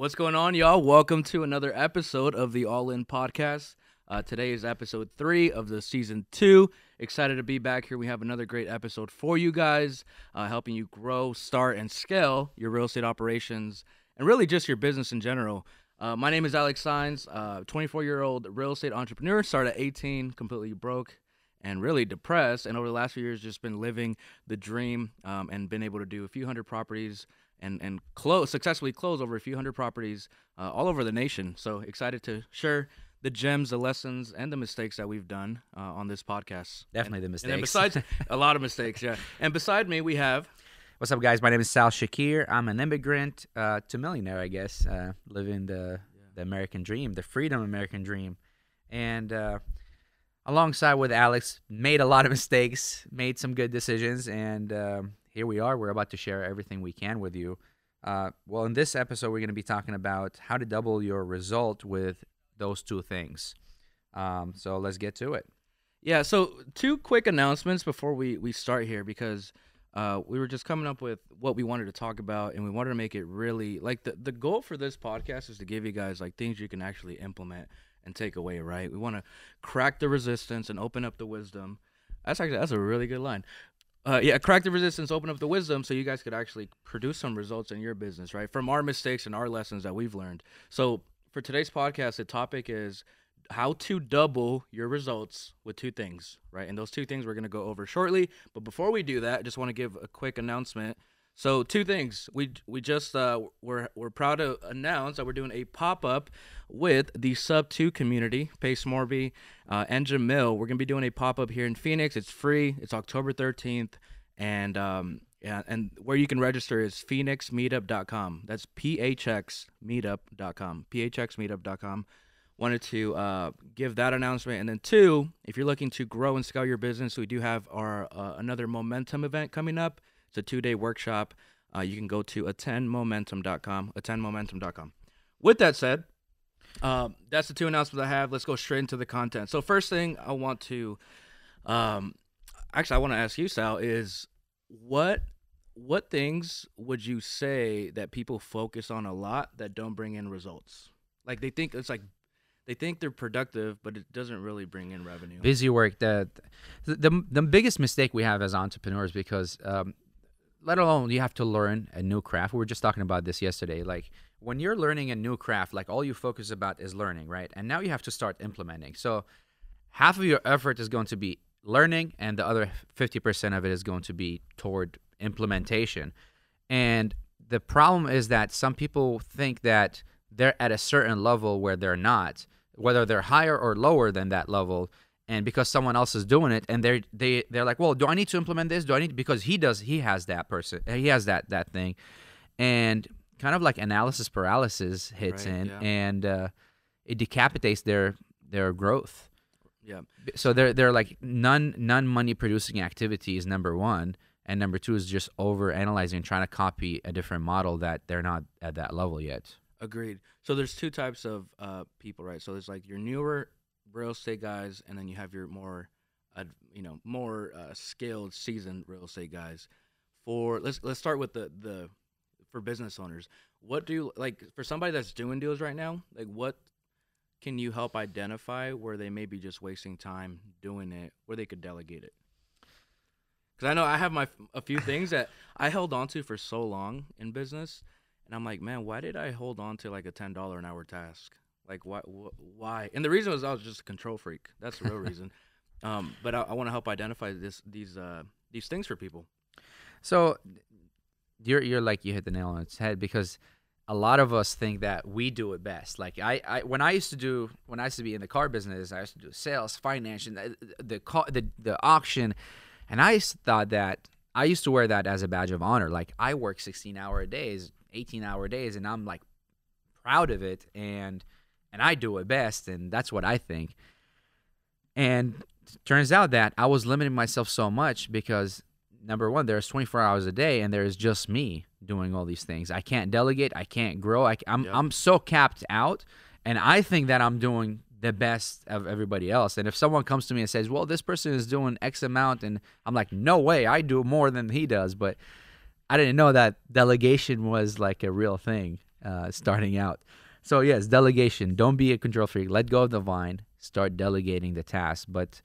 What's going on, y'all? Welcome to another episode of the All In Podcast. Uh, today is episode three of the season two. Excited to be back here. We have another great episode for you guys, uh, helping you grow, start, and scale your real estate operations and really just your business in general. Uh, my name is Alex Sanz, 24 year old real estate entrepreneur. Started at 18, completely broke and really depressed. And over the last few years, just been living the dream um, and been able to do a few hundred properties and and close successfully close over a few hundred properties uh, all over the nation. So excited to share the gems, the lessons, and the mistakes that we've done uh, on this podcast. Definitely and, the mistakes. And besides a lot of mistakes, yeah. And beside me, we have. What's up, guys? My name is Sal Shakir. I'm an immigrant uh, to millionaire, I guess, uh, living the yeah. the American dream, the freedom American dream, and uh, alongside with Alex, made a lot of mistakes, made some good decisions, and um, here we are. We're about to share everything we can with you. Uh, well, in this episode, we're going to be talking about how to double your result with those two things. Um, so let's get to it. Yeah. So two quick announcements before we we start here because uh, we were just coming up with what we wanted to talk about, and we wanted to make it really like the the goal for this podcast is to give you guys like things you can actually implement and take away. Right. We want to crack the resistance and open up the wisdom. That's actually that's a really good line. Uh, yeah, crack the resistance, open up the wisdom, so you guys could actually produce some results in your business, right? From our mistakes and our lessons that we've learned. So for today's podcast, the topic is how to double your results with two things, right? And those two things we're going to go over shortly. But before we do that, I just want to give a quick announcement. So two things. We we just uh, we're we're proud to announce that we're doing a pop up with the SubTo community, Pace Morby, uh, and Jamil. We're gonna be doing a pop up here in Phoenix. It's free. It's October thirteenth, and um yeah, and where you can register is phoenixmeetup.com. That's phxmeetup.com. phxmeetup.com. Wanted to uh, give that announcement, and then two, if you're looking to grow and scale your business, we do have our uh, another momentum event coming up. It's a two day workshop. Uh, you can go to attendmomentum.com, attendmomentum.com. With that said, uh, that's the two announcements I have. Let's go straight into the content. So, first thing I want to, um, actually, I want to ask you, Sal, is what what things would you say that people focus on a lot that don't bring in results? Like they think it's like they think they're productive, but it doesn't really bring in revenue. Busy work. The the the biggest mistake we have as entrepreneurs because um, let alone you have to learn a new craft. We were just talking about this yesterday. Like when you're learning a new craft, like all you focus about is learning, right? And now you have to start implementing. So half of your effort is going to be learning, and the other 50% of it is going to be toward implementation. And the problem is that some people think that they're at a certain level where they're not, whether they're higher or lower than that level and because someone else is doing it and they're they they're like well do i need to implement this? Do i need because he does he has that person he has that that thing. And kind of like analysis paralysis hits right, in yeah. and uh, it decapitates their their growth. Yeah. So they're they're like none none money producing activities number one and number two is just over analyzing trying to copy a different model that they're not at that level yet. Agreed. So there's two types of uh, people right? So there's like your newer real estate guys, and then you have your more, uh, you know, more uh, skilled, seasoned real estate guys. For let's let's start with the the for business owners. What do you like for somebody that's doing deals right now? Like, what can you help identify where they may be just wasting time doing it, where they could delegate it? Because I know I have my a few things that I held on to for so long in business, and I'm like, man, why did I hold on to like a ten dollar an hour task? Like why? Wh- why? And the reason was I was just a control freak. That's the real reason. Um, but I, I want to help identify this these uh, these things for people. So you're you're like you hit the nail on its head because a lot of us think that we do it best. Like I, I when I used to do when I used to be in the car business, I used to do sales, finance, and the the car, the, the auction, and I thought that I used to wear that as a badge of honor. Like I work 16 hour days, 18 hour days, and I'm like proud of it. And and I do it best, and that's what I think. And turns out that I was limiting myself so much because number one, there's 24 hours a day, and there's just me doing all these things. I can't delegate. I can't grow. I, am I'm, yep. I'm so capped out, and I think that I'm doing the best of everybody else. And if someone comes to me and says, "Well, this person is doing X amount," and I'm like, "No way, I do more than he does," but I didn't know that delegation was like a real thing. uh, starting out. So yes, delegation. Don't be a control freak. Let go of the vine. Start delegating the task. But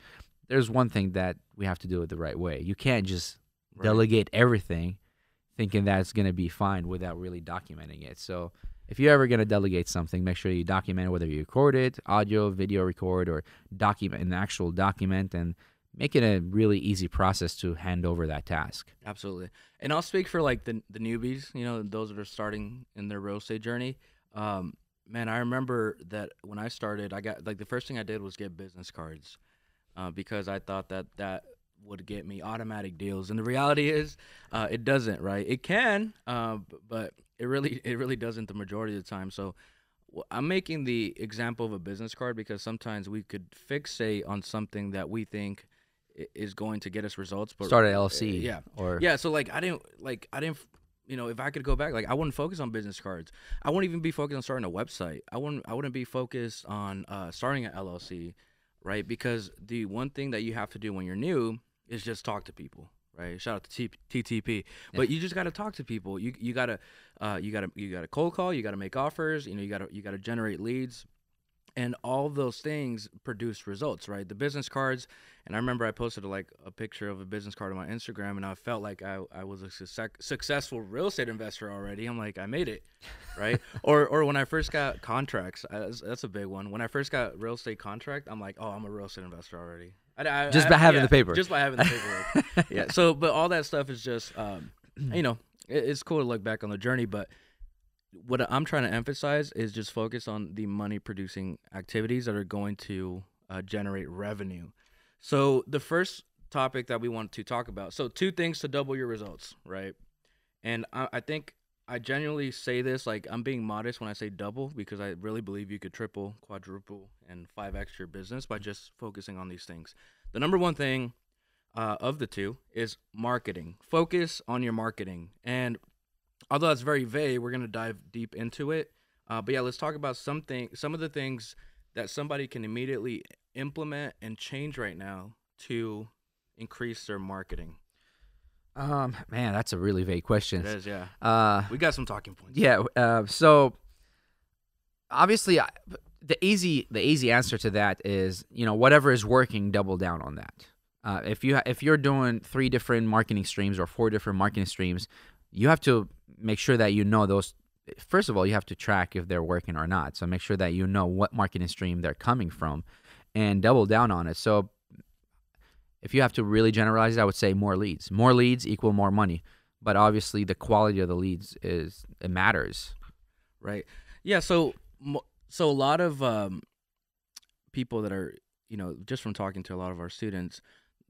there's one thing that we have to do it the right way. You can't just Right. delegate everything, thinking that it's gonna be fine without really documenting it. So if you're ever gonna delegate something, make sure you document whether you record it, audio, video record, or document an actual document, and make it a really easy process to hand over that task. Absolutely. And I'll speak for like the the newbies, you know, those that are starting in their real estate journey. Um, man, I remember that when I started, I got like the first thing I did was get business cards uh, because I thought that that would get me automatic deals. And the reality is, uh, it doesn't. Right? It can, uh, but it really it really doesn't the majority of the time. So. I'm making the example of a business card because sometimes we could fixate on something that we think is going to get us results, but Start an uh, LLC. yeah, Or yeah, so like I didn't like I didn't you know if I could go back like I wouldn't focus on business cards. I wouldn't even be focused on starting a website. I wouldn't I wouldn't be focused on uh, starting an LLC, right? Because the one thing that you have to do when you're new is just talk to people, right? Shout out to T- TTP. But you just got to talk to people. You you got to uh, you got to you got to cold call, you got to make offers, you know, you got to you got to generate leads and all those things produce results, right? The business cards, and I remember I posted like a picture of a business card on my Instagram, and I felt like I, I was a success, successful real estate investor already. I'm like, I made it, right? or or when I first got contracts, I, that's, a big one. When I first got real estate contract, I'm like, oh, I'm a real estate investor already. I, I, Just by having yeah, the paper. Just by having the paperwork. yeah. So, but all that stuff is just, um, you know, it, it's cool to look back on the journey, but what I'm trying to emphasize is just focus on the money producing activities that are going to uh, generate revenue. So the first topic that we want to talk about. So two things to double your results, right? And I, I think I genuinely say this like I'm being modest when I say double because I really believe you could triple, quadruple, and five x your business by just focusing on these things. The number one thing uh, of the two is marketing. Focus on your marketing. And although that's very vague, we're gonna dive deep into it. Uh, but yeah, let's talk about something, some of the things that somebody can immediately implement and change right now to increase their marketing. um, man, that's a really vague question. It is, yeah. Uh, We got some talking points. Yeah. Uh, so obviously, I- the easy the easy answer to that is you know whatever is working, double down on that. Uh, if you if you're doing three different marketing streams or four different marketing streams, you have to make sure that you know those. First of all, you have to track if they're working or not. So make sure that you know what marketing stream they're coming from, and double down on it. So if you have to really generalize it, I would say more leads. More leads equal more money. But obviously, the quality of the leads is it matters. right yeah so so a lot of um people that are you know just from talking to a lot of our students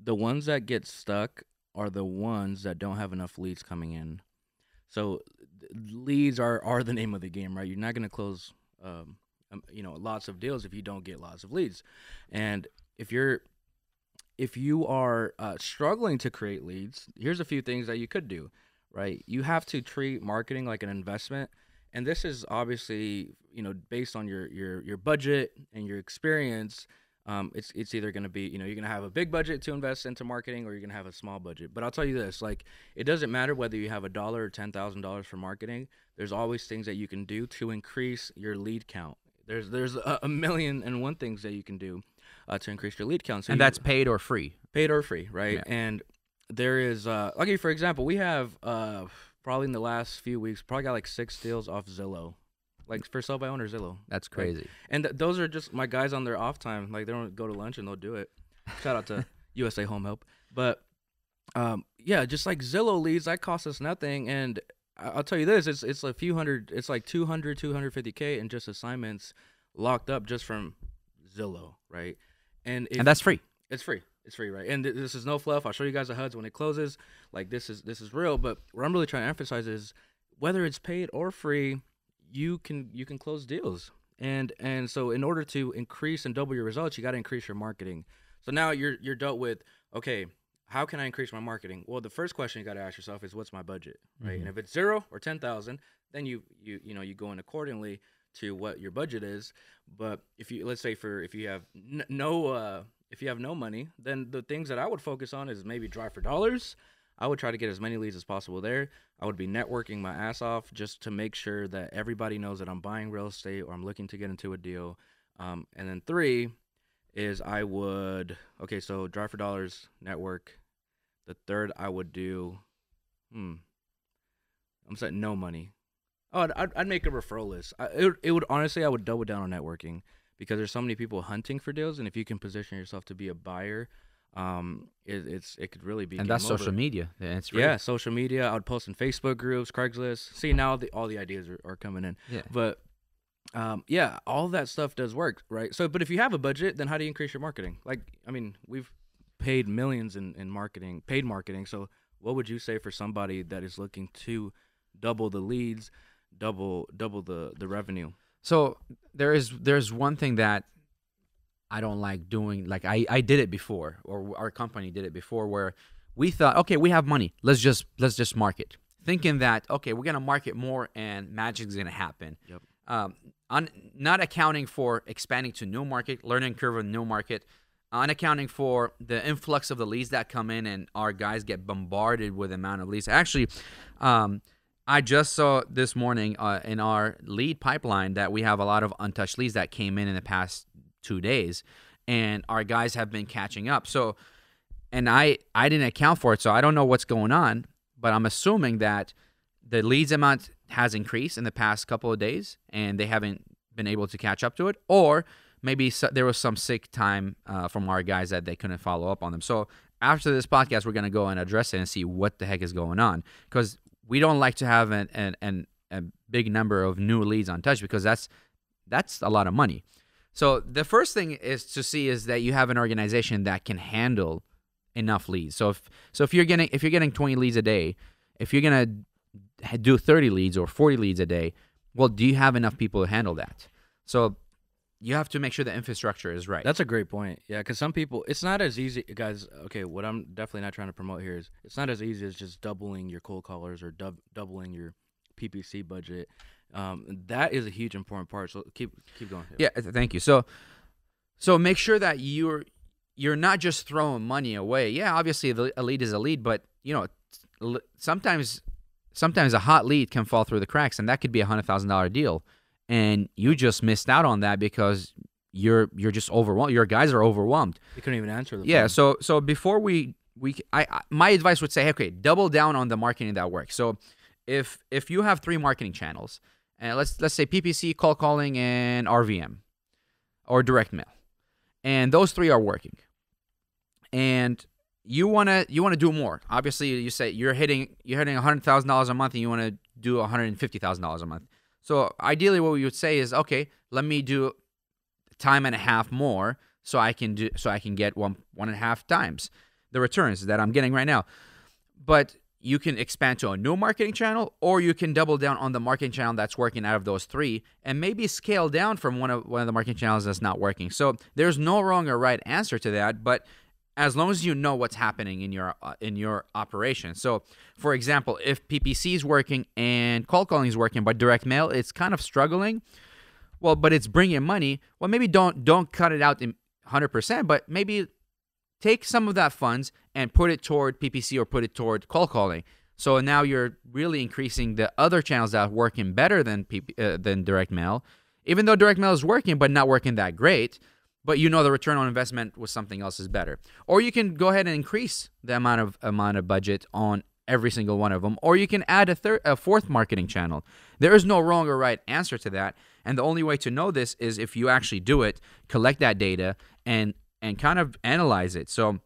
the ones that get stuck are the ones that don't have enough leads coming in so leads are are the name of the game right? You're not going to close um um, you know lots of deals if you don't get lots of leads. And if you're if you are uh, struggling to create leads here's a few things that you could do right? You have to treat marketing like an investment. And this is obviously you know based on your your your budget and your experience um, it's it's either going to be you know you're going to have a big budget to invest into marketing or you're going to have a small budget but i'll tell you this like it doesn't matter whether you have a dollar or ten thousand dollars for marketing there's always things that you can do to increase your lead count there's there's a, a million and one things that you can do uh, to increase your lead count so and you- that's paid or free. paid or free, right? Yeah. And there is, uh, I'll give you for example, we have uh, probably in the last few weeks, probably got like six deals off Zillow, like for sell by owner Zillow, That's crazy. and th- those are just my guys on their off time, like they don't go to lunch and they'll do it. Shout out to USA Home Help, but um, yeah, just like Zillow leads, that costs us nothing, and I- I'll tell you this, it's it's a few hundred, it's like 200, 250k in just assignments locked up just from Zillow, right? And if, and that's free. it's free. It's free, right? And th- this is no fluff. I'll show you guys the HUDs when it closes. Like this is this is real. But what I'm really trying to emphasize is whether it's paid or free, you can you can close deals. And and so in order to increase and double your results, you got to increase your marketing. So now you're you're dealt with okay. How can I increase my marketing? Well, the first question you got to ask yourself is what's my budget, right? And if it's zero or ten thousand, then you you you know you go in accordingly to what your budget is. But if you let's say for if you have n- no uh, if you have no money, then the things that I would focus on is maybe drive for dollars. I would try to get as many leads as possible there. I would be networking my ass off just to make sure that everybody knows that I'm buying real estate or I'm looking to get into a deal. Um, and then three is I would okay, so drive for dollars network. The third I would do, hmm, I'm saying no money. Oh, I'd, I'd, make a referral list. I, it, it would honestly, I would double down on networking because there's so many people hunting for deals, and if you can position yourself to be a buyer, um, it, it's it could really be. and that's social media. Yeah, it's Yeah, social media. I would post in Facebook groups, Craigslist. See now the, all the ideas are, are coming in. yeah. But um, yeah, all that stuff does work, right? So, but if you have a budget, then how do you increase your marketing? Like, I mean, we've paid millions in, in marketing, paid marketing. So, what would you say for somebody that is looking to double the leads, double double the the revenue? So there is there's one thing that I don't like doing. Like I I did it before, or our company did it before, where we thought, okay, we have money, let's just let's just market, thinking that okay, we're gonna market more and magic's gonna happen. Yep. Um, on not accounting for expanding to new market, learning curve of new market, unaccounting for the influx of the leads that come in and our guys get bombarded with amount of leads. Actually, um, I just saw this morning uh, in our lead pipeline that we have a lot of untouched leads that came in in the past two days, and our guys have been catching up. So, and I I didn't account for it, so I don't know what's going on, but I'm assuming that the leads amount has increased in the past couple of days, and they haven't been able to catch up to it, or maybe so, there was some sick time uh, from our guys that they couldn't follow up on them. So after this podcast, we're gonna go and address it and see what the heck is going on because we don't like to have an, an, an a big number of new leads on touch because that's that's a lot of money. So the first thing is to see is that you have an organization that can handle enough leads. So if so if you're getting if you're getting 20 leads a day, if you're gonna do 30 leads or 40 leads a day, well, do you have enough people to handle that? So you have to make sure the infrastructure is right. That's a great point. Yeah, because some people, it's not as easy, guys. Okay, what I'm definitely not trying to promote here is it's not as easy as just doubling your cold callers or dub- doubling your PPC budget. Um, that is a huge important part. So keep keep going. Yeah, thank you. So, so make sure that you're you're not just throwing money away. Yeah, obviously the, lead is a lead, but you know sometimes sometimes a hot lead can fall through the cracks, and that could be a hundred thousand dollar deal, and you just missed out on that because you're you're just overwhelmed. Your guys are overwhelmed. You couldn't even answer the Yeah. phone. So so before we we I, I my advice would say okay double down on the marketing that works. So if if you have three marketing channels and let's let's say PPC, call calling, and RVM or direct mail, and those three are working, and you wanna you wanna do more. Obviously, you say you're hitting you're hitting hundred thousand dollars a month, and you wanna do hundred and fifty thousand dollars a month. So ideally, what we would say is okay, let me do time and a half more so I can do so I can get one one and a half times the returns that I'm getting right now. But you can expand to a new marketing channel or you can double down on the marketing channel that's working out of those three and maybe scale down from one of one of the marketing channels that's not working. So there's no wrong or right answer to that, but as long as you know what's happening in your uh, in your operation. So, for example, if PPC is working and cold calling is working, but direct mail it's kind of struggling, well, but it's bringing money. Well, maybe don't don't cut it out in 100%, but maybe take some of that funds and put it toward PPC or put it toward call calling. So now you're really increasing the other channels that are working better than PP, uh, than direct mail, even though direct mail is working but not working that great. But you know the return on investment with something else is better. Or you can go ahead and increase the amount of amount of budget on every single one of them, or you can add a third, a fourth marketing channel. There is no wrong or right answer to that, and the only way to know this is if you actually do it, collect that data, and and kind of analyze it. So,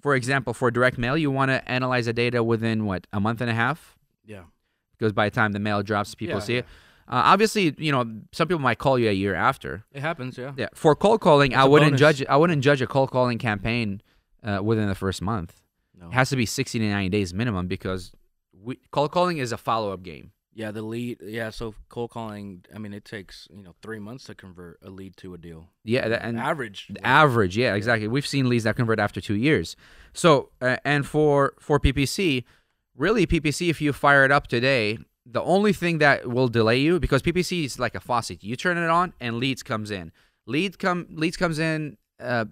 for example, for direct mail, you want to analyze the data within what a month and a half, yeah. because by the time the mail drops, people Yeah, see yeah. it. Uh, obviously, you know some people might call you a year after. It happens. Yeah. Yeah, for cold calling, It's I wouldn't bonus. judge. I wouldn't judge a cold calling campaign uh, within the first month. No. It has to be sixty to ninety days minimum because we, cold calling is a follow up game. Yeah, the lead. Yeah, so cold calling. I mean, it takes you know three months to convert a lead to a deal. Yeah, and average. Average, yeah, exactly. We've seen leads that convert after two years. So, uh, and for for PPC, really PPC, if you fire it up today, the only thing that will delay you because PPC is like a faucet. You turn it on and leads comes in. Lead come leads comes in uh,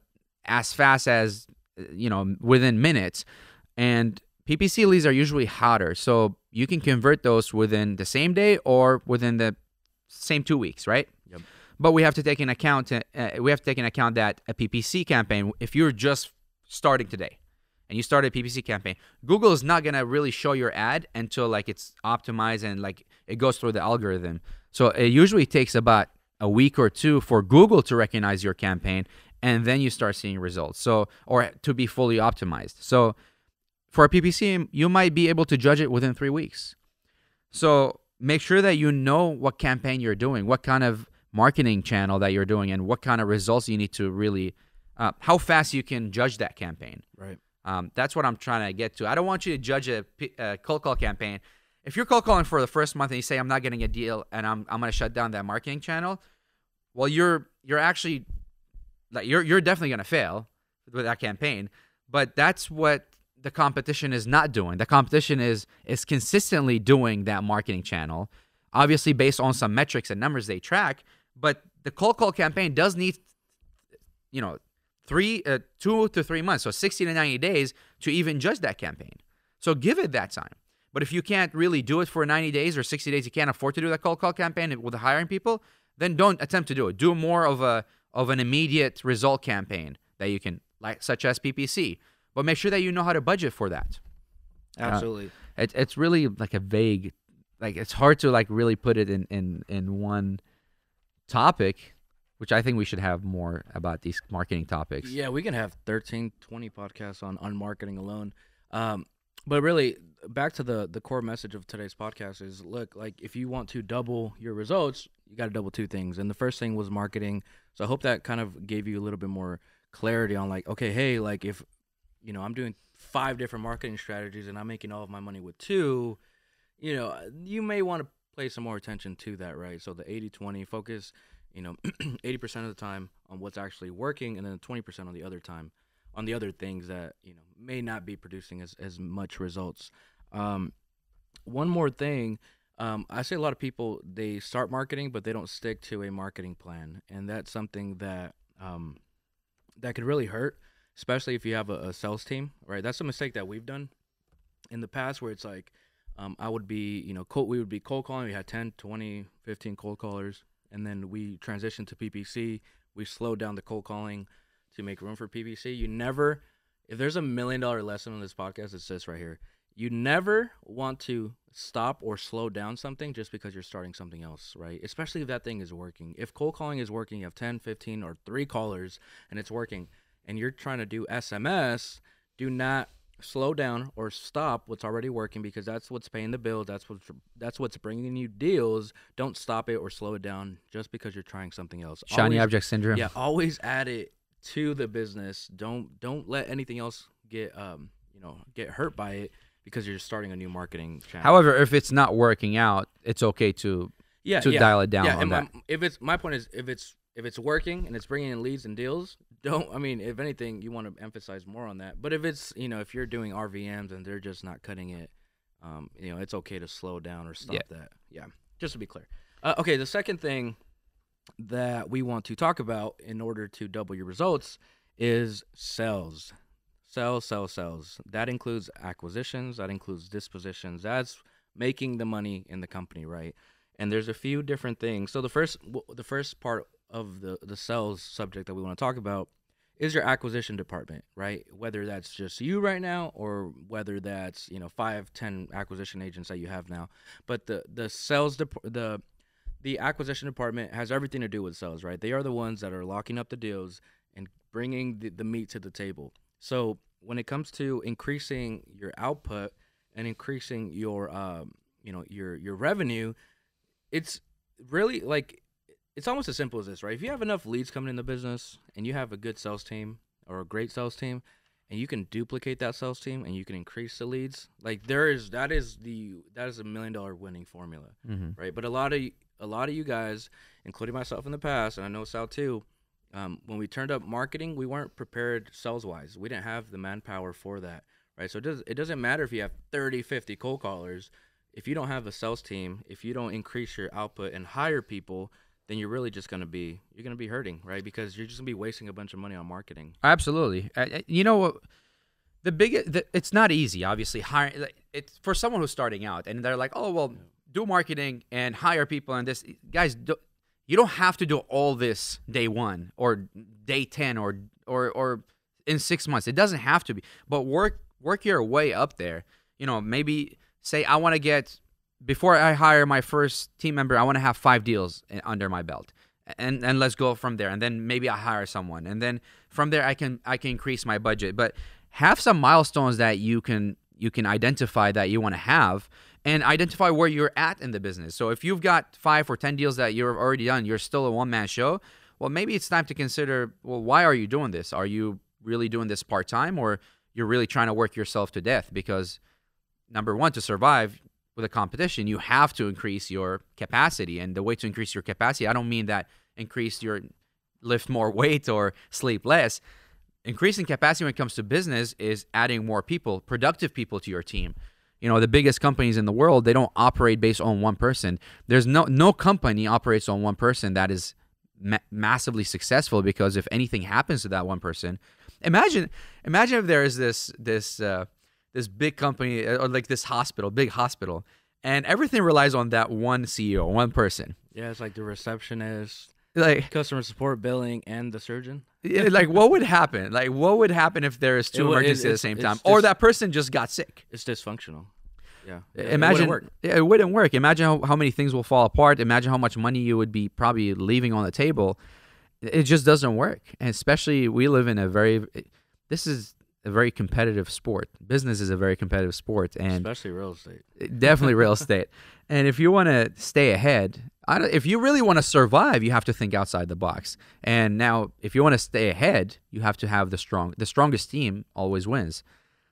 as fast as uh, you know within minutes, and PPC leads are usually hotter, so you can convert those within the same day or within the same two weeks, right? Yep. But we have to take in account uh, we have to take in account that a PPC campaign, if you're just starting today and you start a PPC campaign, Google is not gonna really show your ad until like it's optimized and like it goes through the algorithm. So it usually takes about a week or two for Google to recognize your campaign, and then you start seeing results. So or to be fully optimized. So for a PPC, you might be able to judge it within three weeks. So make sure that you know what campaign you're doing, what kind of marketing channel that you're doing, and what kind of results you need to really, uh, how fast you can judge that campaign. Right. Um, that's what I'm trying to get to. I don't want you to judge a cold call campaign. If you're cold calling for the first month and you say I'm not getting a deal and I'm I'm gonna shut down that marketing channel, well you're you're actually like you're you're definitely gonna fail with that campaign. But that's what the competition is not doing. The competition is is consistently doing that marketing channel, obviously based on some metrics and numbers they track. But the cold call campaign does need, you know, three, uh, two to three months, so sixty to ninety days to even judge that campaign. So give it that time. But if you can't really do it for 90 days or 60 days, you can't afford to do that cold call campaign with hiring people, then don't attempt to do it. Do more of a of an immediate result campaign that you can like such as PPC but make sure that you know how to budget for that. Absolutely. Uh, it, it's really like a vague, like it's hard to like really put it in in in one topic, which I think we should have more about these marketing topics. Yeah, we can have 13, 20 podcasts on on marketing alone. Um, but really, back to the the core message of today's podcast is: look, like if you want to double your results, you got to double two things. And the first thing was marketing. So I hope that kind of gave you a little bit more clarity on like, okay, hey, like if you know, I'm doing five different marketing strategies and I'm making all of my money with two, you know, you may want to pay some more attention to that, right? So the 80 20 focus, you know, 80% of the time on what's actually working and then 20% on the other time on the other things that, you know, may not be producing as, as much results. Um, one more thing, um, I say a lot of people they start marketing, but they don't stick to a marketing plan, and that's something that um, that could really hurt especially if you have a, a, sales team, right? That's a mistake that we've done in the past where it's like um, I would be, you know, cold, we would be cold calling. We had 10, 20, 15 cold callers. And then we transitioned to PPC. We slowed down the cold calling to make room for PPC. You never, if there's a million dollar lesson on this podcast, it's this right here. You never want to stop or slow down something just because you're starting something else, right? Especially if that thing is working. If cold calling is working, you have 10, 15, or three callers and it's working – and you're trying to do SMS, do not slow down or stop what's already working because that's what's paying the bills. That's what's that's what's bringing you deals. Don't stop it or slow it down just because you're trying something else. Shiny always, object syndrome. Yeah, always add it to the business. Don't don't let anything else get um you know get hurt by it because you're starting a new marketing channel. However, if it's not working out, it's okay to yeah to yeah. dial it down. Yeah, and my, if it's my point is if it's if it's working and it's bringing in leads and deals, don't. I mean, if anything, you want to emphasize more on that. But if it's you know if you're doing RVMs and they're just not cutting it, um, you know, it's okay to slow down or stop yeah. that. Yeah, just to be clear. Uh, okay, the second thing that we want to talk about in order to double your results is sales. Sales, sales, sales. That includes acquisitions. That includes dispositions. That's making the money in the company, right? And there's a few different things. So the first, the first part of the the sales subject that we want to talk about is your acquisition department, right? Whether that's just you right now or whether that's you know five, ten acquisition agents that you have now. But the the sales the the acquisition department has everything to do with sales, right? They are the ones that are locking up the deals and bringing the, the meat to the table. So when it comes to increasing your output and increasing your um, you know your your revenue, it's really like it's almost as simple as this, right? If you have enough leads coming in the business and you have a good sales team or a great sales team, and you can duplicate that sales team and you can increase the leads, like there is that is the that is a million dollar winning formula, mm-hmm. right? But a lot of a lot of you guys, including myself in the past, and I know Sal too, um, when we turned up marketing, we weren't prepared sales wise. We didn't have the manpower for that, right? So it, does, it doesn't matter if you have 30, 50 cold callers. If you don't have a sales team, if you don't increase your output and hire people, then you're really just going to be you're going to be hurting, right? Because you're just going to be wasting a bunch of money on marketing. Absolutely. you know what? the biggest the, it's not easy obviously hiring it's for someone who's starting out and they're like oh well do marketing and hire people and this guys do, you don't have to do all this day one or day 10 or or or in six months it doesn't have to be but work work your way up there you know maybe say i want to get before i hire my first team member i want to have five deals under my belt. And and let's go from there. And then maybe i hire someone. And then from there i can i can increase my budget. But have some milestones that you can you can identify that you want to have and identify where you're at in the business. So if you've got five or ten deals that you're already done you're still a one-man show well maybe it's time to consider well why are you doing this? Are you really doing this part-time or you're really trying to work yourself to death? Because number one to survive with a competition you have to increase your capacity. And the way to increase your capacity i don't mean that increase your lift more weight or sleep less. Increasing capacity when it comes to business is adding more people productive people to your team. You know the biggest companies in the world they don't operate based on one person. There's no no company operates on one person that is ma- massively successful because if anything happens to that one person imagine imagine if there is this this uh, this big company uh, or like this hospital big hospital and everything relies on that one ceo one person Yeah, it's like the receptionist, like customer support, billing, and the surgeon. yeah, like what would happen like what would happen if there is two It would- it- emergencies at the same time or that person just got sick It's dysfunctional. Yeah. Yeah, it imagine wouldn't work. It wouldn't work imagine how, how many things will fall apart imagine how much money you would be probably leaving on the table it just doesn't work and especially we live in a very this is a very competitive sport. Business is a very competitive sport and especially real estate. definitely real estate. And if you want to stay ahead I don't, if you really want to survive you have to think outside the box. And now if you want to stay ahead you have to have the strong the strongest team always wins.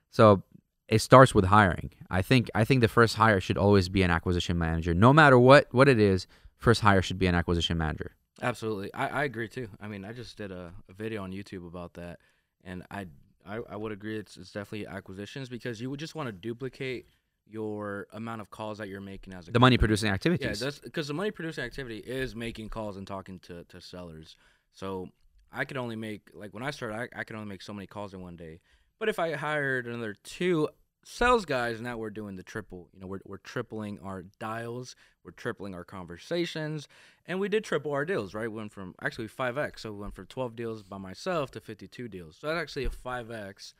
So it starts with hiring. I think i think the first hire should always be an acquisition manager. No matter what what it is first hire should be an acquisition manager. Absolutely, I, I agree too. I mean, I just did a, a video on YouTube about that, and I, I I would agree it's it's definitely acquisitions because you would just want to duplicate your amount of calls that you're making as a the money company. producing Yeah, activities that's because the money producing activity is making calls and talking to, to sellers. So I could only make like when I started, I, I could only make so many calls in one day. But if I hired another two sales guys, now we're doing the triple. You know, we're we're tripling our dials, we're tripling our conversations, and we did triple our deals. Right, we went from actually five x. So we went from twelve deals by myself to fifty two deals. So that's actually a five x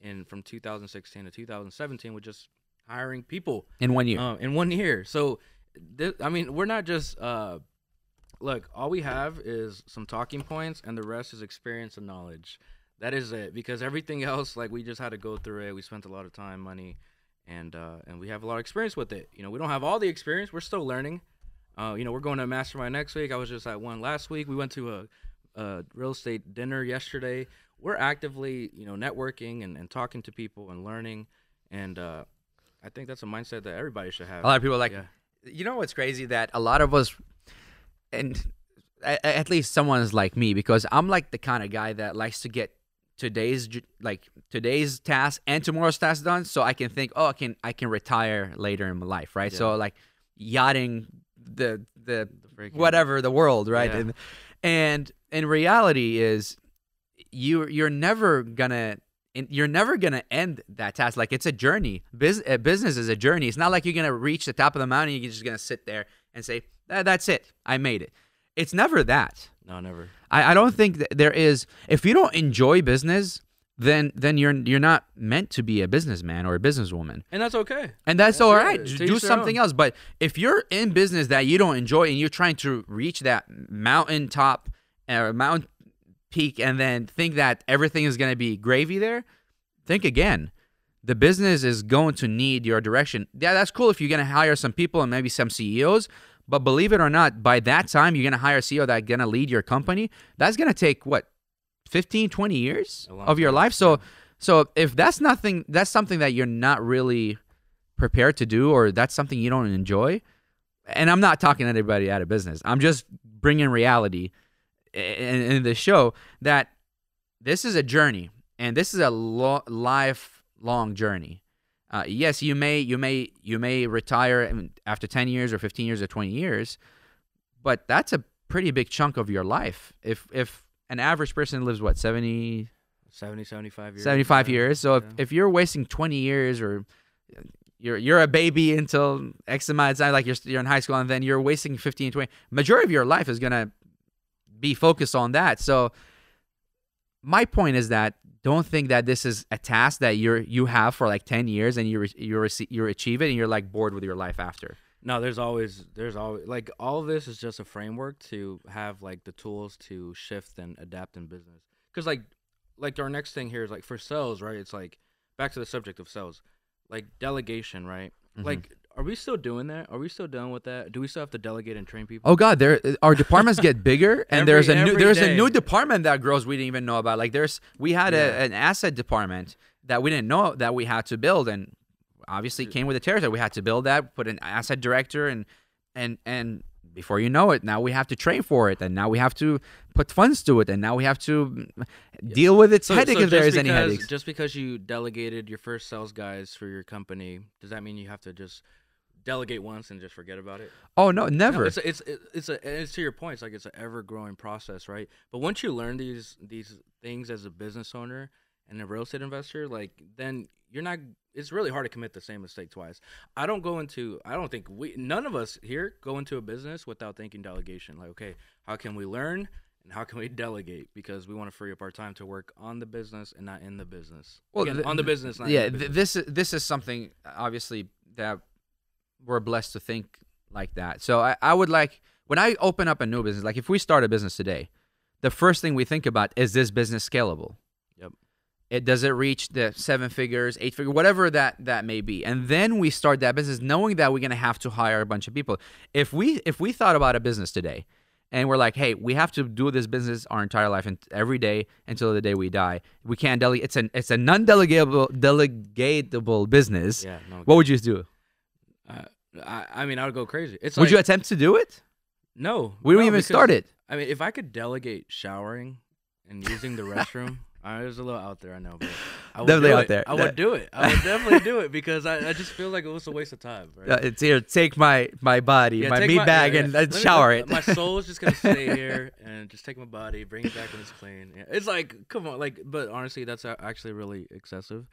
in from 2016 to 2017 with just hiring people in one year uh, in one year. So, th- I mean, we're not just uh, look. All we have is some talking points, and the rest is experience and knowledge. That is it. Because everything else, like we just had to go through it. We spent a lot of time, money, and uh, and we have a lot of experience with it. You know, we don't have all the experience. We're still learning. Uh, you know, we're going to a mastermind next week. I was just at one last week. We went to a, a real estate dinner yesterday. We're actively, you know, networking and, and talking to people and learning. And uh, I think that's a mindset that everybody should have. a lot of people are like Yeah. you know what's crazy that a lot of us and at least someone's like me because i'm like the kind of guy that likes to get today's like today's task and tomorrow's task done so i can think oh i can i can retire later in my life right so like yachting the the freaking- whatever the world right Yeah. and and in reality is you you're never gonna and you're never gonna end that task. Like it's a journey. Bus- business is a journey. It's not like you're gonna reach the top of the mountain. You're just gonna sit there and say, "That- "That's it. I made it." It's never that. No, never. I, I don't think that there is. If you don't enjoy business, then then you're you're not meant to be a businessman or a businesswoman. And that's okay. And that's Yeah, all right. do something own. else. But if you're in business that you don't enjoy and you're trying to reach that mountaintop or mountain peak and then think that everything is going to be gravy there, think again. The business is going to need your direction. Yeah, that's cool if you're going to hire some people and maybe some CEOs. But believe it or not, by that time, you're going to hire a CEO that's going to lead your company. That's going to take what, 15, 20 years of your time, life. So, yeah. so if that's nothing, that's something that you're not really prepared to do, or that's something you don't enjoy. And I'm not talking anybody out of business. I'm just bringing reality in, in the show that this is a journey, and this is a lo- lifelong journey. Uh, yes, you may, you may, you may retire after 10 years, or 15 years, or 20 years, but that's a pretty big chunk of your life. If if an average person lives what 70 70, 75 years. 75 years. So if, yeah. if you're wasting 20 years or you're you're a baby until X amount of time, like you're you're in high school, and then you're wasting 15, 20. Majority of your life is gonna be focused on that. So my point is that don't think that this is a task that you're you have for like 10 years and you re- you rece- you achieve it and you're like bored with your life after. No, there's always there's always like all of this is just a framework to have like the tools to shift and adapt in business. Cuz like like our next thing here is like for sales, right? It's like back to the subject of sales. Like delegation, right? Mhm. Like are we still doing that? Are we still done with that? Do we still have to delegate and train people? Oh God, there our departments get bigger, and Every- there's a new there's day. a new department that grows we didn't even know about. Like there's we had Yeah. a, an asset department that we didn't know that we had to build, and obviously it came with the territory. We had to build that, put an asset director, and and and before you know it, now we have to train for it, and now we have to put funds to it, and now we have to deal with its headache if there is any because- headaches. Just because you delegated your first sales guys for your company, does that mean you have to just delegate once and just forget about it? Oh no, No, never. it's a, it's it's a it's to your point. It's like it's an ever growing process, right? But once you learn these these things as a business owner and a real estate investor, like then you're not. It's really hard to commit the same mistake twice. I don't go into. I don't think we none of us here go into a business without thinking delegation. Like, okay, how can we learn and how can we delegate? Because we want to free up our time to work on the business and not in the business. Again, th- on the business, not yeah, in the th- this is this is something obviously that we're blessed to think like that. So I, I would like when I open up a new business, like if we start a business today, the first thing we think about is this business scalable? Yep. It does it reach the seven figures, eight figure, whatever that that may be, and then we start that business knowing that we're gonna have to hire a bunch of people. If we if we thought about a business today, and we're like, hey, we have to do this business our entire life and every day until the day we die. We can't delegate. It's an it's a non-delegatable delegatable business. yeah. No, What would you do? Uh, I, I mean, I would go crazy. It's would like, you attempt to do it? No, We don't no, even because- start it. I mean, if I could delegate showering and using the restroom, I was a little out there, I know, but I would Definitely out it. there. I would do it. I would definitely do it because I, I just feel like it was a waste of time. Right? Uh, it's here. Take my my body, Yeah, my meat bag, yeah, and uh, Let me- shower it. My soul is just gonna stay here and just take my body, bring it back when it's clean. Yeah. It's like, come on, like, but honestly, that's actually really excessive.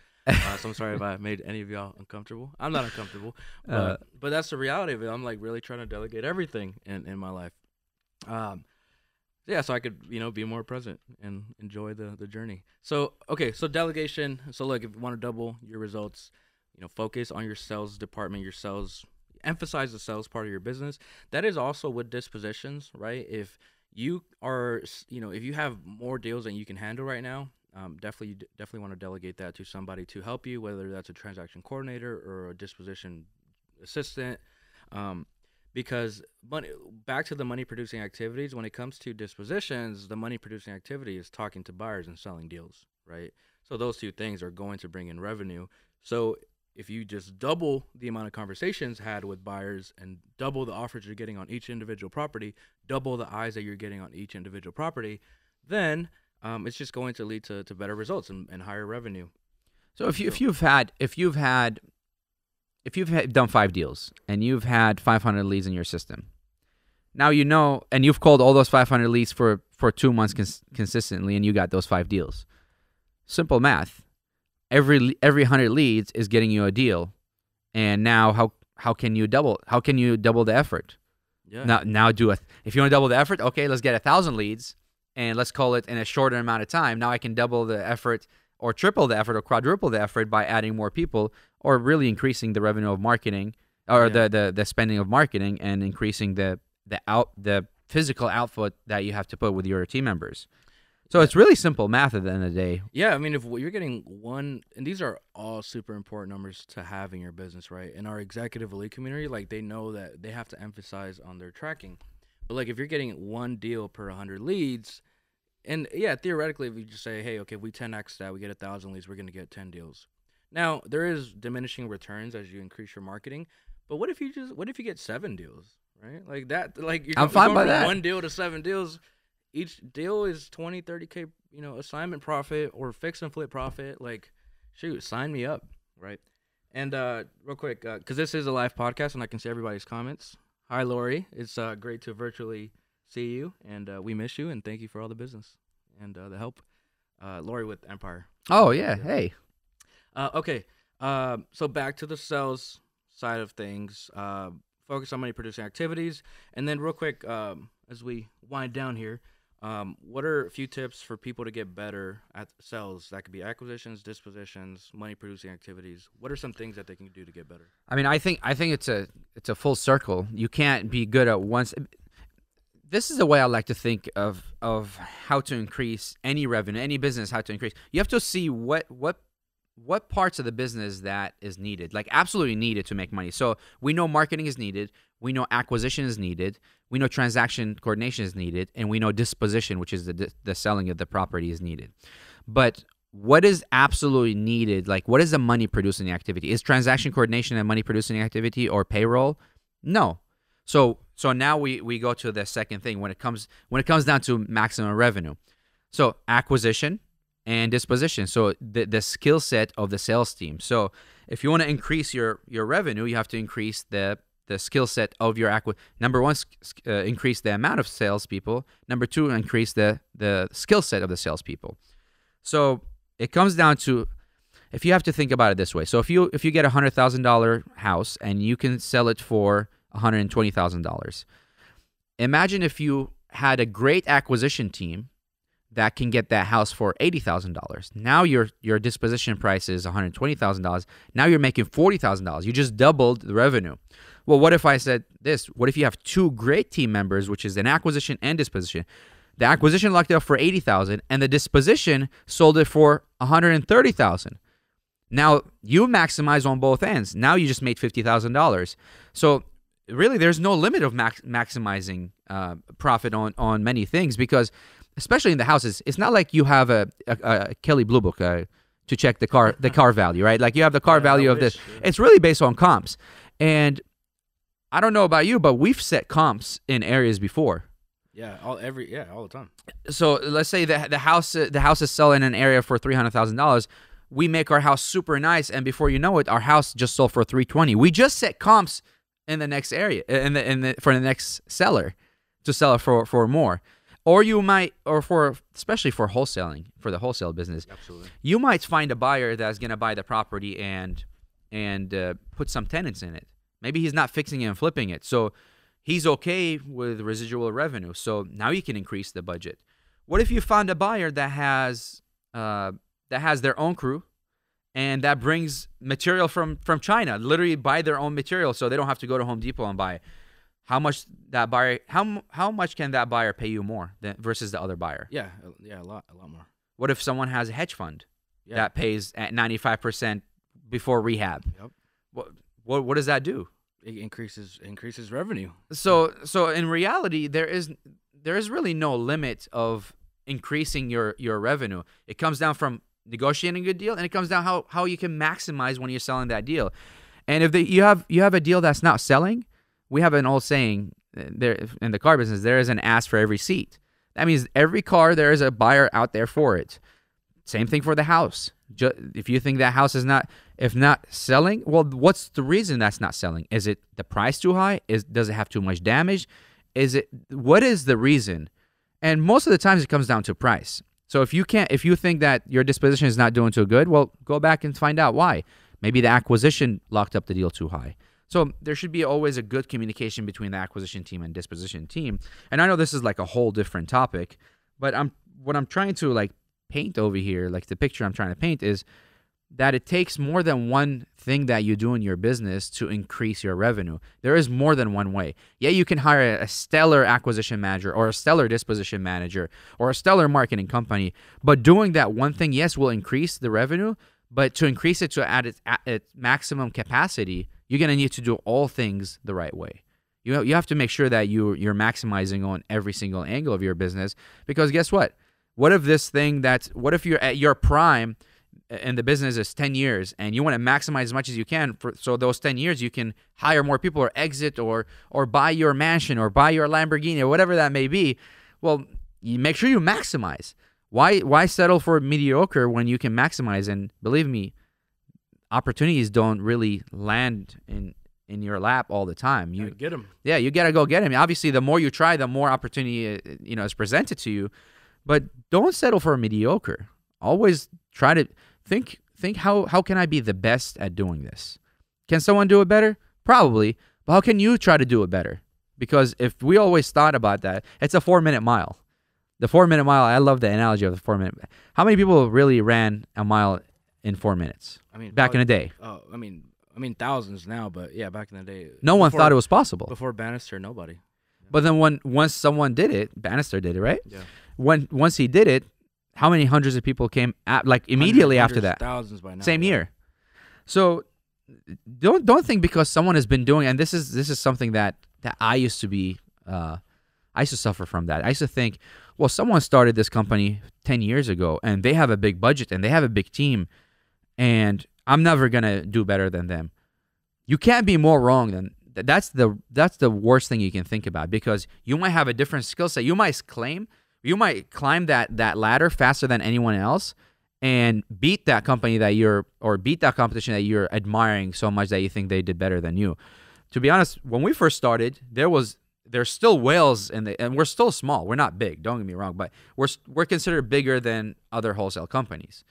Uh, so I'm sorry if I made any of y'all uncomfortable. I'm not uncomfortable, but Uh, but that's the reality of it. I'm like really trying to delegate everything in in my life. Um, yeah, so I could you know be more present and enjoy the the journey. So okay, so delegation. So look, if you want to double your results, you know, focus on your sales department, your sales, emphasize the sales part of your business. That is also with dispositions, right? If you are, you know, if you have more deals than you can handle right now, um, definitely, definitely want to delegate that to somebody to help you, whether that's a transaction coordinator or a disposition assistant. Um, because money, back to the money producing activities, when it comes to dispositions, the money producing activity is talking to buyers and selling deals, right? So those two things are going to bring in revenue. So if you just double the amount of conversations had with buyers and double the offers you're getting on each individual property, double the eyes that you're getting on each individual property, then um, it's just going to lead to, to better results and, and higher revenue. So if you if you've had if you've had if you've had, done five deals and you've had 500 leads in your system, now you know, and you've called all those 500 leads for for two months cons- consistently, and you got those five deals. Simple math. Every every hundred leads is getting you a deal, and now how how can you double how can you double the effort? Yeah. Now now do a if you want to double the effort, okay, let's get a thousand leads and let's call it in a shorter amount of time. Now I can double the effort or triple the effort or quadruple the effort by adding more people or really increasing the revenue of marketing or Yeah. the, the the spending of marketing and increasing the the out the physical output that you have to put with your team members. So it's really simple math at the end of the day. Yeah, I mean, if you're getting one, and these are all super important numbers to have in your business, right? In our executive elite community, like they know that they have to emphasize on their tracking. But like if you're getting one deal per 100 leads, and yeah, theoretically, if you just say, hey, okay, if we 10x that, we get a thousand leads, we're gonna get 10 deals. Now there is diminishing returns as you increase your marketing, but what if you just, what if you get seven deals, right? Like that, like you're, I'm fine going by from that. One deal to seven deals each deal is 20 30k you know assignment profit or fix and flip profit like shoot sign me up right and uh real quick because this is a live podcast and i can see everybody's comments hi lori it's uh great to virtually see you and uh, we miss you and thank you for all the business and uh, the help uh, Lori with Empire. Oh yeah. Hey. Uh, okay, uh, so back to the sales side of things. Uh, focus on money producing activities, and then real quick, um, as we wind down here, um, what are a few tips for people to get better at sales? That could be acquisitions, dispositions, money producing activities. What are some things that they can do to get better? I mean, I think I think it's a it's a full circle. You can't be good at once. This is the way I like to think of of how to increase any revenue, any business, how to increase. You have to see what what what parts of the business that is needed, like absolutely needed to make money. So we know marketing is needed, we know acquisition is needed, we know transaction coordination is needed, and we know disposition, which is the the selling of the property, is needed. But what is absolutely needed? Like, what is the money producing activity? Is transaction coordination a money producing activity or payroll? No. So so now we we go to the second thing when it comes when it comes down to maximum revenue. So acquisition and disposition. So the the skill set of the sales team. So if you want to increase your your revenue, you have to increase the the skill set of your acqui- number one uh, increase the amount of salespeople number two increase the the skill set of the salespeople so it comes down to if you have to think about it this way so if you if you get a hundred thousand dollar house and you can sell it for $120,000. Imagine if you had a great acquisition team that can get that house for $80,000. Now your your disposition price is $120,000. Now you're making $40,000. You just doubled the revenue. Well, what if I said this? What if you have two great team members, which is an acquisition and disposition? The acquisition locked it up for 80,000 and the disposition sold it for 130,000. Now you maximize on both ends. Now you just made $50,000. So really there's no limit of max- maximizing uh, profit on on many things because especially in the houses it's not like you have a, a, a Kelley Blue Book uh, to check the car the car value right like you have the car Yeah, value of this yeah. it's really based on comps and I don't know about you but we've set comps in areas before Yeah, all every yeah, all the time. so let's say the the house the house is selling in an area for three hundred thousand dollars. We make our house super nice, and before you know it, our house just sold for three twenty. We just set comps in the next area in the in the for the next seller to sell it for for more. Or you might, or for especially for wholesaling for the wholesale business, Absolutely. you might find a buyer that's gonna buy the property and and uh, put some tenants in it. Maybe he's not fixing it and flipping it, so he's okay with residual revenue. So now you can increase the budget. What if you find a buyer that has uh, that has their own crew and that brings material from from China, literally buy their own material, so they don't have to go to Home Depot and buy. it. How much that buyer? How how much can that buyer pay you more than versus the other buyer? Yeah, yeah, a lot, a lot more. What if someone has a hedge fund Yeah. that pays at ninety five percent before rehab? Yep. What what what does that do? It increases increases revenue. So so in reality, there is there is really no limit of increasing your your revenue. It comes down from negotiating a good deal, and it comes down how how you can maximize when you're selling that deal. And if the, you have you have a deal that's not selling, we have an old saying uh, there in the car business: there is an ass for every seat. That means every car there is a buyer out there for it. Same thing for the house. If you think that house is not if not selling, well, what's the reason that's not selling? Is it the price too high? Is does it have too much damage? Is it what is the reason? And most of the times it comes down to price. So if you can't if you think that your disposition is not doing too good, well, go back and find out why. Maybe the acquisition locked up the deal too high. So there should be always a good communication between the acquisition team and disposition team. And I know this is like a whole different topic, but I'm what I'm trying to like paint over here, like the picture I'm trying to paint is that it takes more than one thing that you do in your business to increase your revenue. There is more than one way. Yeah, you can hire a stellar acquisition manager or a stellar disposition manager or a stellar marketing company, but doing that one thing, yes, will increase the revenue, but to increase it to at its, its maximum capacity, you're going to need to do all things the right way. You you have to make sure that you you're maximizing on every single angle of your business because guess what? What if this thing that's what if you're at your prime and the business is 10 years and you want to maximize as much as you can for so those 10 years you can hire more people or exit or or buy your mansion or buy your Lamborghini or whatever that may be well you make sure you maximize why why settle for mediocre when you can maximize and believe me opportunities don't really land in in your lap all the time you You get them. yeah, you gotta go get him. Obviously, the more you try, the more opportunity uh, you know is presented to you. But don't settle for a mediocre. always try to think think how how can I be the best at doing this? Can someone do it better? Probably. But how can you try to do it better? Because if we always thought about that, it's a four minute mile. The four minute mile, I love the analogy of the four minute. How many people really ran a mile in four minutes I mean, back in the day? Oh, I mean, I mean thousands now, but yeah, back in the day, No one before- thought it was possible. before Bannister. Nobody. But then when once someone did it, Bannister did it, right? Yeah. When once he did it, how many hundreds of people came at, like immediately after Hundreds, that? thousands by now. Same yeah. year. So don't don't think because someone has been doing and this is this is something that that I used to be uh I used to suffer from that. I used to think, well, someone started this company 10 years ago and they have a big budget and they have a big team and I'm never to do better than them. You can't be more wrong than that's the that's the worst thing you can think about because you might have a different skill set. You might claim you might climb that that ladder faster than anyone else and beat that company that you're or beat that competition that you're admiring so much that you think they did better than you. To be honest, when we first started, there was there's still whales in the and we're still small. We're not big, don't get me wrong, but we're we're considered bigger than other wholesale companies.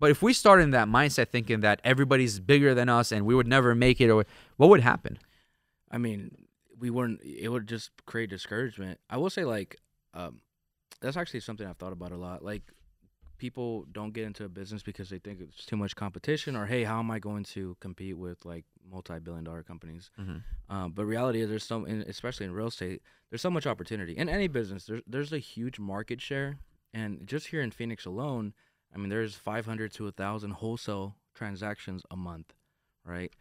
But if we started in that mindset thinking that everybody's bigger than us and we would never make it or what would happen? I mean, we wouldn't. It would just create discouragement. I will say, like, um, that's actually something I've thought about a lot. Like, people don't get into a business because they think it's too much competition, or hey, how am I going to compete with like multi-billion-dollar companies? Mm-hmm. Um, but reality is, there's so, especially in real estate, there's so much opportunity in any business. There's there's a huge market share, and just here in Phoenix alone, I mean, there's 500 to 1,000 wholesale transactions a month, right?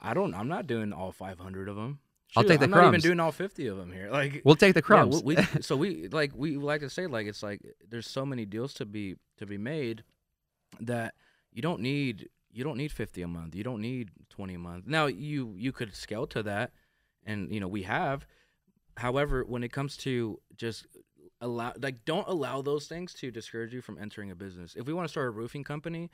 I don't. I'm not doing all 500 of them. I'll take the I'm not even doing all 50 of them here. Like, We'll take the yeah, crumbs. we, we- so we like we like to say like it's like there's so many deals to be to be made that you don't need you don't need 50 a month. You don't need 20 a month. Now you you could scale to that and you know we have however when it comes to just allow like don't allow those things to discourage you from entering a business. If we want to start a roofing company,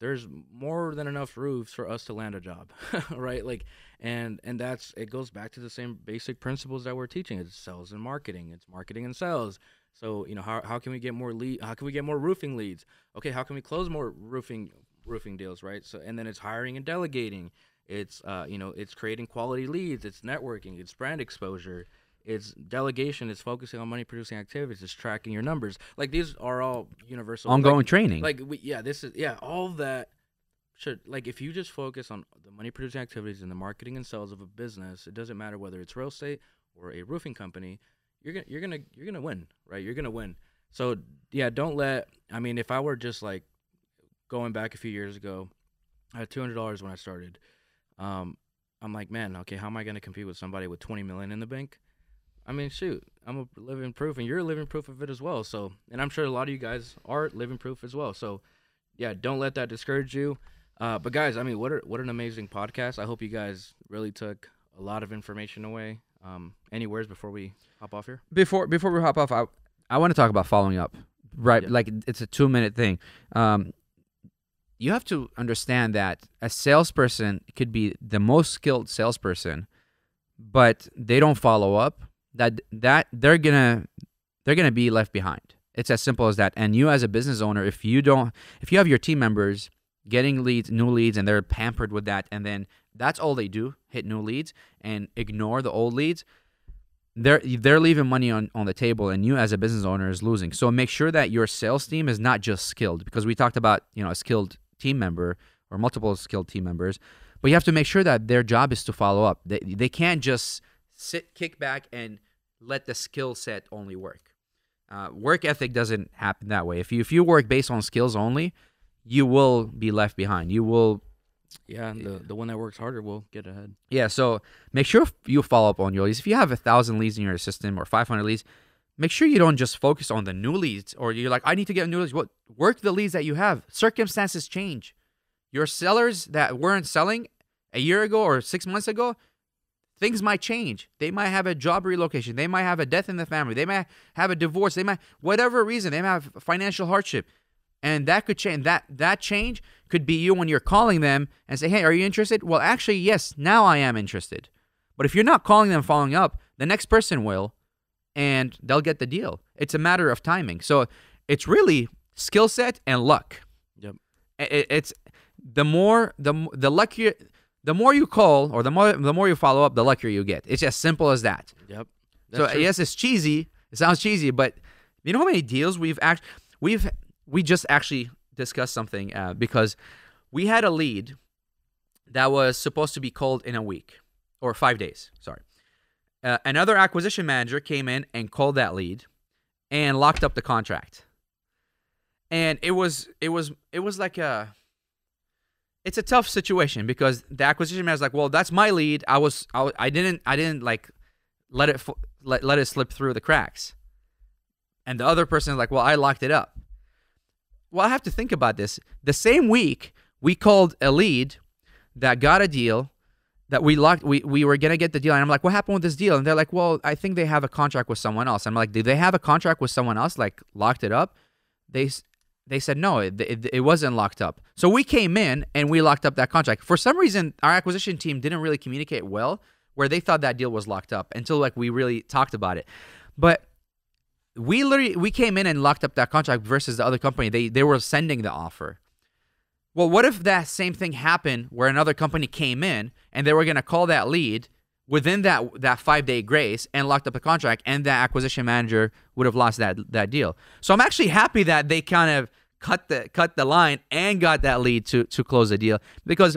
there's more than enough roofs for us to land a job right? Like and and that's it goes back to the same basic principles that we're teaching. It's sales and marketing. It's marketing and sales. So you know how, how can we get more lead how can we get more roofing leads? Okay how can we close more roofing roofing deals right? So and then it's hiring and delegating. It's uh you know it's creating quality leads. It's networking. It's brand exposure it's delegation it's focusing on money producing activities it's tracking your numbers. Like these are all universal like- Ongoing training. like we, yeah this is yeah all that should like if you just focus on the money producing activities and the marketing and sales of a business it doesn't matter whether it's real estate or a roofing company you're gonna you're gonna you're gonna win right? You're gonna win. So yeah don't let i mean if i were just like going back a few years ago i had $200 when i started. Um i'm like man okay how am i gonna compete with somebody with 20 million in the bank I mean, shoot, I'm a living proof, and you're a living proof of it as well. So, and I'm sure a lot of you guys are living proof as well. So, yeah, don't let that discourage you. Uh, but guys, I mean, what a, what an amazing podcast! I hope you guys really took a lot of information away. Um, any words before we hop off here? before before we hop off, I I want to talk about following up. Right, Yeah. like it's a two minute thing. Um, you have to understand that a salesperson could be the most skilled salesperson, but they don't follow up. That that they're gonna they're gonna be left behind. It's as simple as that. And you as a business owner, if you don't, if you have your team members getting leads, new leads, and they're pampered with that, and then that's all they do, hit new leads and ignore the old leads, they're they're leaving money on, on the table and you as a business owner is losing so make sure that your sales team is not just skilled because we talked about you know a skilled team member or multiple skilled team members but you have to make sure that their job is to follow up they, they can't just sit kick back and let the skill set only work uh, work ethic doesn't happen that way if you if you work based on skills only you will be left behind you will Yeah, and the the one that works harder will get ahead. yeah, so make sure you follow up on your leads. If you have a thousand leads in your system or 500 leads, make sure you don't just focus on the new leads or you're like, I need to get new leads. What work the leads that you have. Circumstances change. Your sellers that weren't selling a year ago or six months ago, things might change. They might have a job relocation. They might have a death in the family. They might have a divorce. They might whatever reason. They might have financial hardship, and that could change. That that change could be you when you're calling them and say, "Hey, are you interested?" Well, actually, yes. Now I am interested. But if you're not calling them, following up, the next person will, and they'll get the deal. It's a matter of timing. So it's really skill set and luck. Yep. It's the more the the luckier the more you call or the more the more you follow up, the luckier you get. It's as simple as that. Yep. so true. yes, it's cheesy. It sounds cheesy, but you know how many deals we've act we've we just actually discussed something uh, because we had a lead that was supposed to be called in a week or five days. Sorry. Uh, another acquisition manager came in and called that lead and locked up the contract. And it was it was it was like a it's a tough situation because the acquisition manager's like, well, that's my lead. I was I, I didn't I didn't like let it let, let it slip through the cracks. And the other person is like, well, I locked it up. Well, I have to think about this. The same week, we called a lead that got a deal that we locked. We, we were gonna get the deal, and I'm like, "What happened with this deal?" And they're like, "Well, I think they have a contract with someone else." I'm like, "Did they have a contract with someone else? Like locked it up?" They they said no, it, it, it wasn't locked up. So we came in and we locked up that contract. For some reason, our acquisition team didn't really communicate well, where they thought that deal was locked up until like we really talked about it. But we literally we came in and locked up that contract versus the other company. They they were sending the offer. Well, what if that same thing happened where another company came in and they were going to call that lead within that that 5-day grace and locked up the contract and that acquisition manager would have lost that that deal. So I'm actually happy that they kind of cut the cut the line and got that lead to to close the deal because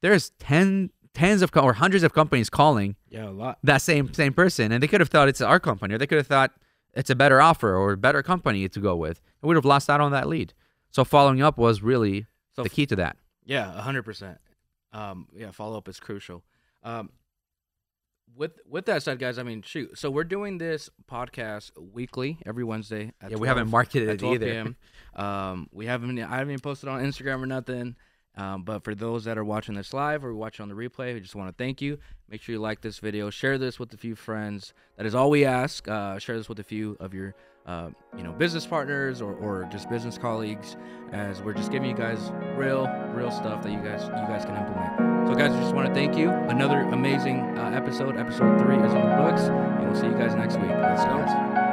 there's 10 tens of co- or hundreds of companies calling yeah, a lot. that same same person and they could have thought it's our company or they could have thought it's a better offer or a better company to go with and would have lost out on that lead so following up was really So the key to that Yeah, hundred percent. Um, yeah, follow up is crucial. Um, with with that said, guys, I mean, shoot. So we're doing this podcast weekly every Wednesday. At yeah we haven't marketed it 12 either Um, we haven't. I haven't even posted on Instagram or nothing. Um, but for those that are watching this live or watching on the replay, we just want to thank you. Make sure you like this video, share this with a few friends. That is all we ask. Uh, share this with a few of your, uh, you know, business partners or, or just business colleagues, as we're just giving you guys real, real stuff that you guys you guys can implement. So, guys, we just want to thank you. Another amazing uh, episode. Episode three is in the books, and we'll see you guys next week. Let's go.